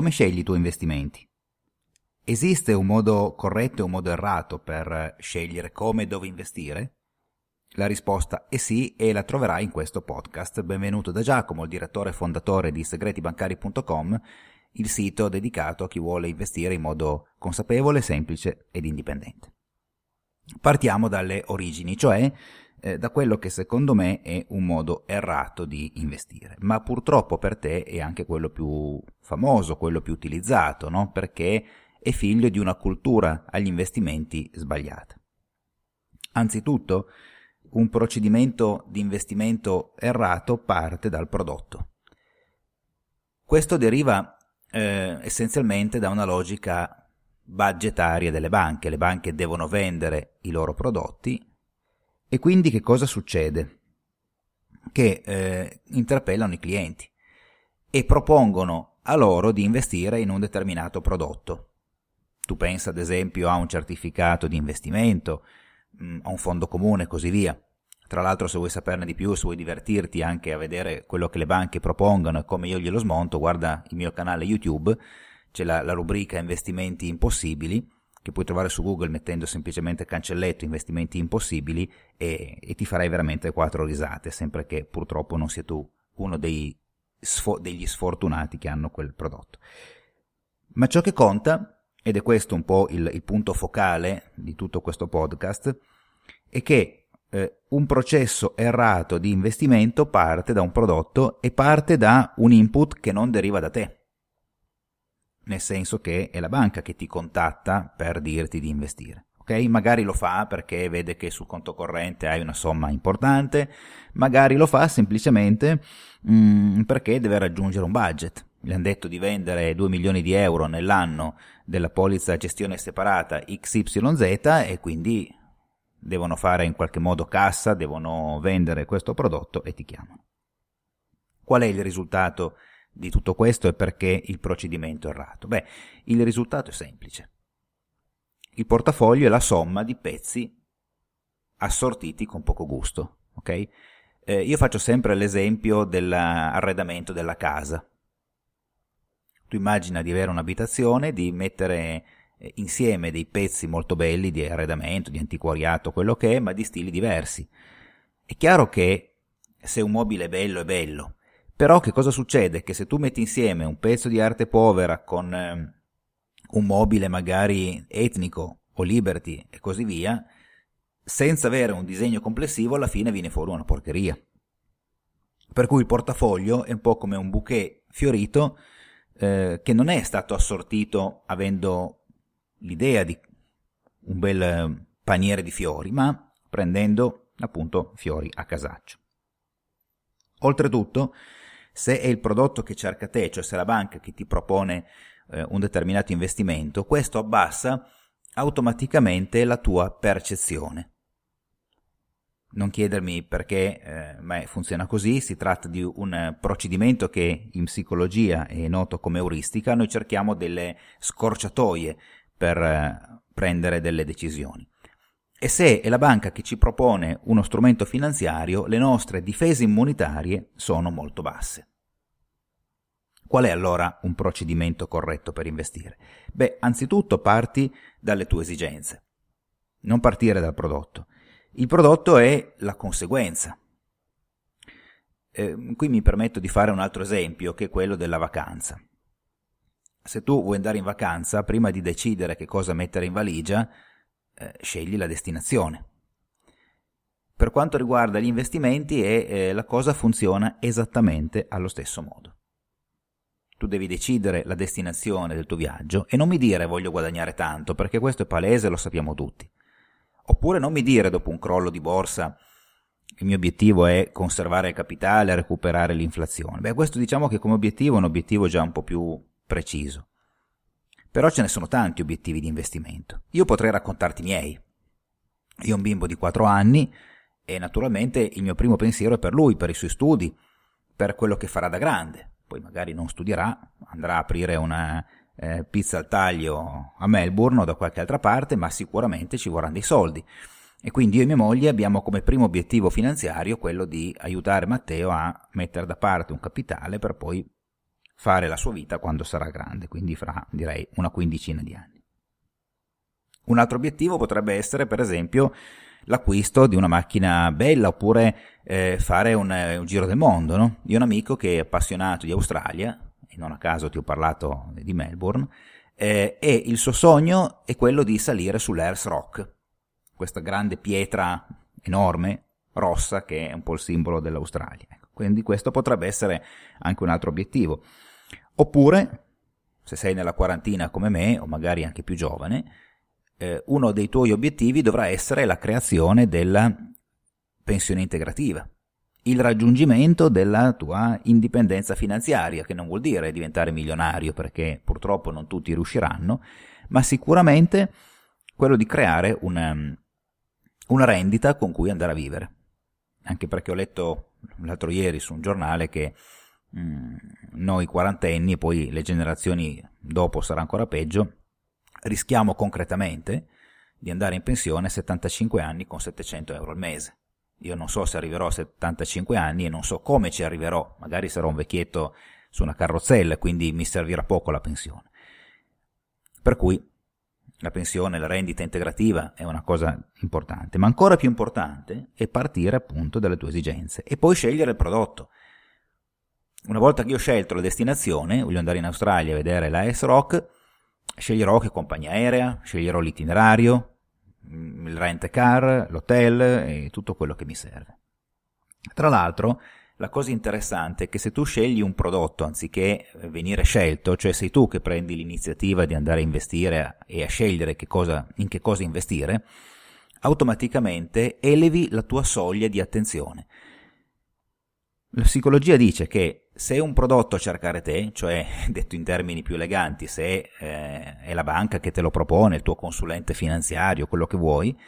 come scegli i tuoi investimenti? Esiste un modo corretto e un modo errato per scegliere come e dove investire? La risposta è sì e la troverai in questo podcast. Benvenuto da Giacomo, il direttore fondatore di segretibancari.com, il sito dedicato a chi vuole investire in modo consapevole, semplice ed indipendente. Partiamo dalle origini, cioè eh, da quello che secondo me è un modo errato di investire, ma purtroppo per te è anche quello più famoso, quello più utilizzato, no? perché è figlio di una cultura agli investimenti sbagliata. Anzitutto, un procedimento di investimento errato parte dal prodotto. Questo deriva eh, essenzialmente da una logica budgetaria delle banche. Le banche devono vendere i loro prodotti e quindi che cosa succede? Che eh, interpellano i clienti e propongono a loro di investire in un determinato prodotto. Tu pensa ad esempio a un certificato di investimento, mm, a un fondo comune e così via. Tra l'altro se vuoi saperne di più, se vuoi divertirti anche a vedere quello che le banche propongono e come io glielo smonto, guarda il mio canale YouTube, c'è la, la rubrica investimenti impossibili, che puoi trovare su Google mettendo semplicemente cancelletto investimenti impossibili e, e ti farai veramente quattro risate, sempre che purtroppo non sia tu uno dei, degli sfortunati che hanno quel prodotto. Ma ciò che conta, ed è questo un po' il, il punto focale di tutto questo podcast, è che eh, un processo errato di investimento parte da un prodotto e parte da un input che non deriva da te. Nel senso che è la banca che ti contatta per dirti di investire. Ok? Magari lo fa perché vede che sul conto corrente hai una somma importante, magari lo fa semplicemente mm, perché deve raggiungere un budget. Le hanno detto di vendere 2 milioni di euro nell'anno della polizza gestione separata XYZ e quindi devono fare in qualche modo cassa, devono vendere questo prodotto e ti chiamano. Qual è il risultato di tutto questo e perché il procedimento è errato? Beh, il risultato è semplice. Il portafoglio è la somma di pezzi assortiti con poco gusto, ok? Eh, io faccio sempre l'esempio dell'arredamento della casa. Tu immagina di avere un'abitazione, di mettere eh, insieme dei pezzi molto belli di arredamento, di antiquariato, quello che è, ma di stili diversi. È chiaro che se un mobile è bello è bello, però che cosa succede? Che se tu metti insieme un pezzo di arte povera con eh, un mobile magari etnico o liberty e così via, senza avere un disegno complessivo alla fine viene fuori una porcheria. Per cui il portafoglio è un po' come un bouquet fiorito eh, che non è stato assortito avendo l'idea di un bel eh, paniere di fiori, ma prendendo appunto fiori a casaccio. Oltretutto, se è il prodotto che cerca te, cioè se è la banca che ti propone eh, un determinato investimento, questo abbassa automaticamente la tua percezione. Non chiedermi perché, eh, ma funziona così, si tratta di un procedimento che in psicologia è noto come euristica, noi cerchiamo delle scorciatoie per eh, prendere delle decisioni. E se è la banca che ci propone uno strumento finanziario, le nostre difese immunitarie sono molto basse. Qual è allora un procedimento corretto per investire? Beh, anzitutto parti dalle tue esigenze. Non partire dal prodotto. Il prodotto è la conseguenza. Eh, qui mi permetto di fare un altro esempio, che è quello della vacanza se tu vuoi andare in vacanza, prima di decidere che cosa mettere in valigia, eh, scegli la destinazione. Per quanto riguarda gli investimenti, eh, la cosa funziona esattamente allo stesso modo. Tu devi decidere la destinazione del tuo viaggio e non mi dire voglio guadagnare tanto, perché questo è palese, lo sappiamo tutti. Oppure non mi dire dopo un crollo di borsa il mio obiettivo è conservare il capitale, recuperare l'inflazione. Beh, questo diciamo che come obiettivo è un obiettivo già un po' più preciso. Però ce ne sono tanti obiettivi di investimento. Io potrei raccontarti i miei. Io ho un bimbo di 4 anni e naturalmente il mio primo pensiero è per lui, per i suoi studi, per quello che farà da grande. Poi magari non studierà, andrà a aprire una eh, pizza al taglio a Melbourne o da qualche altra parte, ma sicuramente ci vorranno dei soldi. E quindi io e mia moglie abbiamo come primo obiettivo finanziario quello di aiutare Matteo a mettere da parte un capitale per poi fare la sua vita quando sarà grande, quindi fra direi una quindicina di anni. Un altro obiettivo potrebbe essere, per esempio, l'acquisto di una macchina bella oppure eh, fare un, un, giro del mondo. No? Io ho un amico che è appassionato di Australia, e non a caso ti ho parlato di Melbourne, eh, e il suo sogno è quello di salire sull'Earth Rock, questa grande pietra enorme, rossa, che è un po' il simbolo dell'Australia. Ecco, quindi questo potrebbe essere anche un altro obiettivo. Oppure, se sei nella quarantina come me, o magari anche più giovane, eh, uno dei tuoi obiettivi dovrà essere la creazione della pensione integrativa, il raggiungimento della tua indipendenza finanziaria, che non vuol dire diventare milionario, perché purtroppo non tutti riusciranno, ma sicuramente quello di creare una, una rendita con cui andare a vivere. Anche perché ho letto l'altro ieri su un giornale che noi quarantenni e poi le generazioni dopo sarà ancora peggio, rischiamo concretamente di andare in pensione a 75 anni con 700 euro al mese. Io non so se arriverò a 75 anni e non so come ci arriverò, magari sarò un vecchietto su una carrozzella, quindi mi servirà poco la pensione. Per cui la pensione, la rendita integrativa è una cosa importante, ma ancora più importante è partire appunto dalle tue esigenze e poi scegliere il prodotto una volta che ho scelto la destinazione, voglio andare in Australia a vedere la S-Rock, sceglierò che compagnia aerea, sceglierò l'itinerario, mm, il rent car, l'hotel e tutto quello che mi serve. Tra l'altro, la cosa interessante è che se tu scegli un prodotto anziché venire scelto, cioè sei tu che prendi l'iniziativa di andare a investire e a scegliere che cosa, in che cosa investire, automaticamente elevi la tua soglia di attenzione. La psicologia dice che se un prodotto a cercare te, cioè detto in termini più eleganti, se eh, è la banca che te lo propone, il tuo consulente finanziario, quello che vuoi,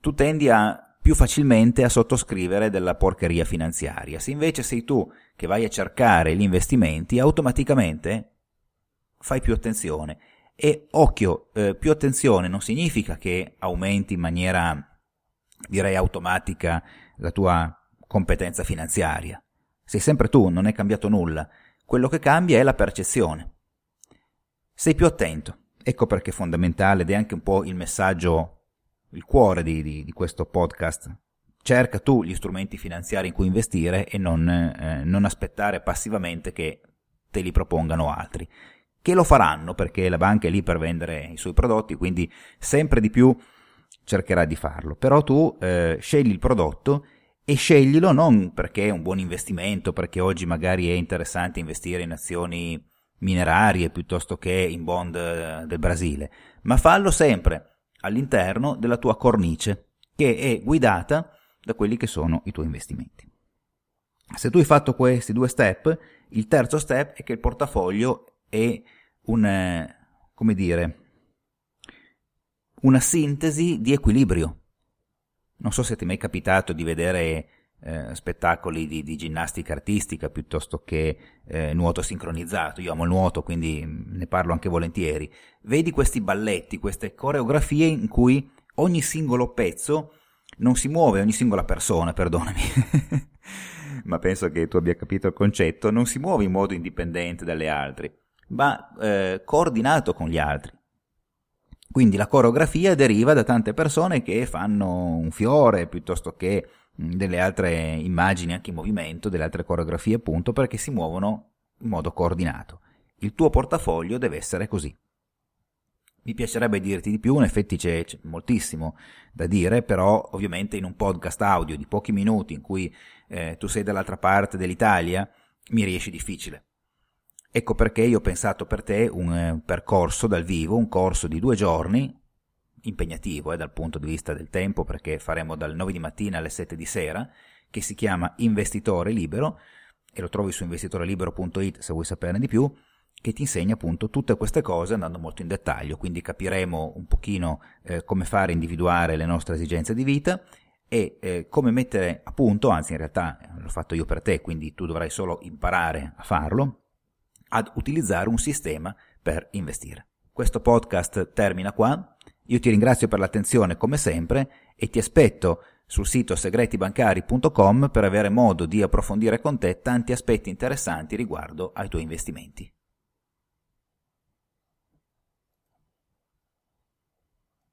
tu tendi a più facilmente a sottoscrivere della porcheria finanziaria. Se invece sei tu che vai a cercare gli investimenti, automaticamente fai più attenzione. E occhio, eh, più attenzione non significa che aumenti in maniera, direi, automatica la tua competenza finanziaria sei sempre tu, non è cambiato nulla. Quello che cambia è la percezione. Sei più attento. Ecco perché è fondamentale ed è anche un po' il messaggio, il cuore di, di, di questo podcast. Cerca tu gli strumenti finanziari in cui investire e non, eh, non aspettare passivamente che te li propongano altri che lo faranno perché la banca è lì per vendere i suoi prodotti, quindi sempre di più cercherà di farlo. Però tu eh, scegli il prodotto e sceglilo non perché è un buon investimento, perché oggi magari è interessante investire in azioni minerarie piuttosto che in bond eh, del Brasile, ma fallo sempre all'interno della tua cornice che è guidata da quelli che sono i tuoi investimenti. Se tu hai fatto questi due step, il terzo step è che il portafoglio è un, eh, come dire, una sintesi di equilibrio non so se ti è mai capitato di vedere eh, spettacoli di, di, ginnastica artistica piuttosto che eh, nuoto sincronizzato. Io amo il nuoto, quindi mm, ne parlo anche volentieri. Vedi questi balletti, queste coreografie in cui ogni singolo pezzo non si muove, ogni singola persona, perdonami. ma penso che tu abbia capito il concetto, non si muove in modo indipendente dalle altre, ma eh, coordinato con gli altri. Quindi la coreografia deriva da tante persone che fanno un fiore piuttosto che delle altre immagini anche in movimento, delle altre coreografie appunto perché si muovono in modo coordinato. Il tuo portafoglio deve essere così. Mi piacerebbe dirti di più, in effetti c'è, c'è, moltissimo da dire, però ovviamente in un podcast audio di pochi minuti in cui eh, tu sei dall'altra parte dell'Italia mi riesce difficile. Ecco perché io ho pensato per te un eh, percorso dal vivo, un corso di due giorni, impegnativo eh, dal punto di vista del tempo, perché faremo dal 9 di mattina alle 7 di sera, che si chiama Investitore Libero, e lo trovi su investitorelibero.it se vuoi saperne di più, che ti insegna appunto tutte queste cose andando molto in dettaglio, quindi capiremo un pochino eh, come fare a individuare le nostre esigenze di vita e eh, come mettere a punto, anzi in realtà l'ho fatto io per te, quindi tu dovrai solo imparare a farlo, ad utilizzare un sistema per investire. Questo podcast termina qua. Io ti ringrazio per l'attenzione come sempre e ti aspetto sul sito segretibancari.com per avere modo di approfondire con te tanti aspetti interessanti riguardo ai tuoi investimenti.